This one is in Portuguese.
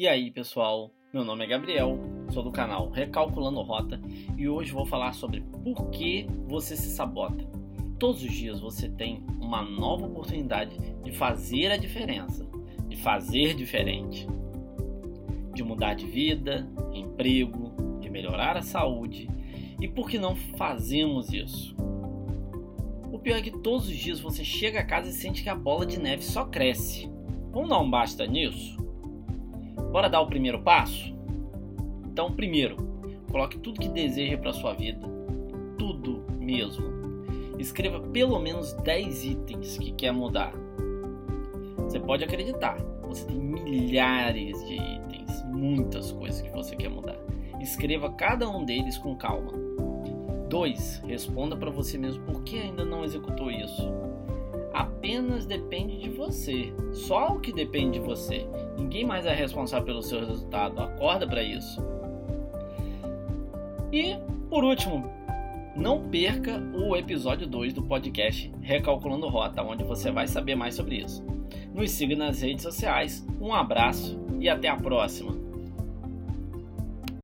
E aí, pessoal? Meu nome é Gabriel, sou do canal Recalculando Rota e hoje vou falar sobre por que você se sabota. Todos os dias você tem uma nova oportunidade de fazer a diferença, de fazer diferente, de mudar de vida, emprego, de melhorar a saúde. E por que não fazemos isso? O pior é que todos os dias você chega a casa e sente que a bola de neve só cresce. Dar um basta nisso? Bora dar o primeiro passo? Então, primeiro, coloque tudo que deseja para sua vida, tudo mesmo. Escreva pelo menos 10 itens que quer mudar. Você pode acreditar, você tem milhares de itens, muitas coisas que você quer mudar. Escreva cada um deles com calma. 2. Responda para você mesmo por que ainda não executou isso apenas depende de você. Só o que depende de você. Ninguém mais é responsável pelo seu resultado. Acorda para isso. E, por último, não perca o episódio 2 do podcast Recalculando Rota, onde você vai saber mais sobre isso. Nos siga nas redes sociais. Um abraço e até a próxima.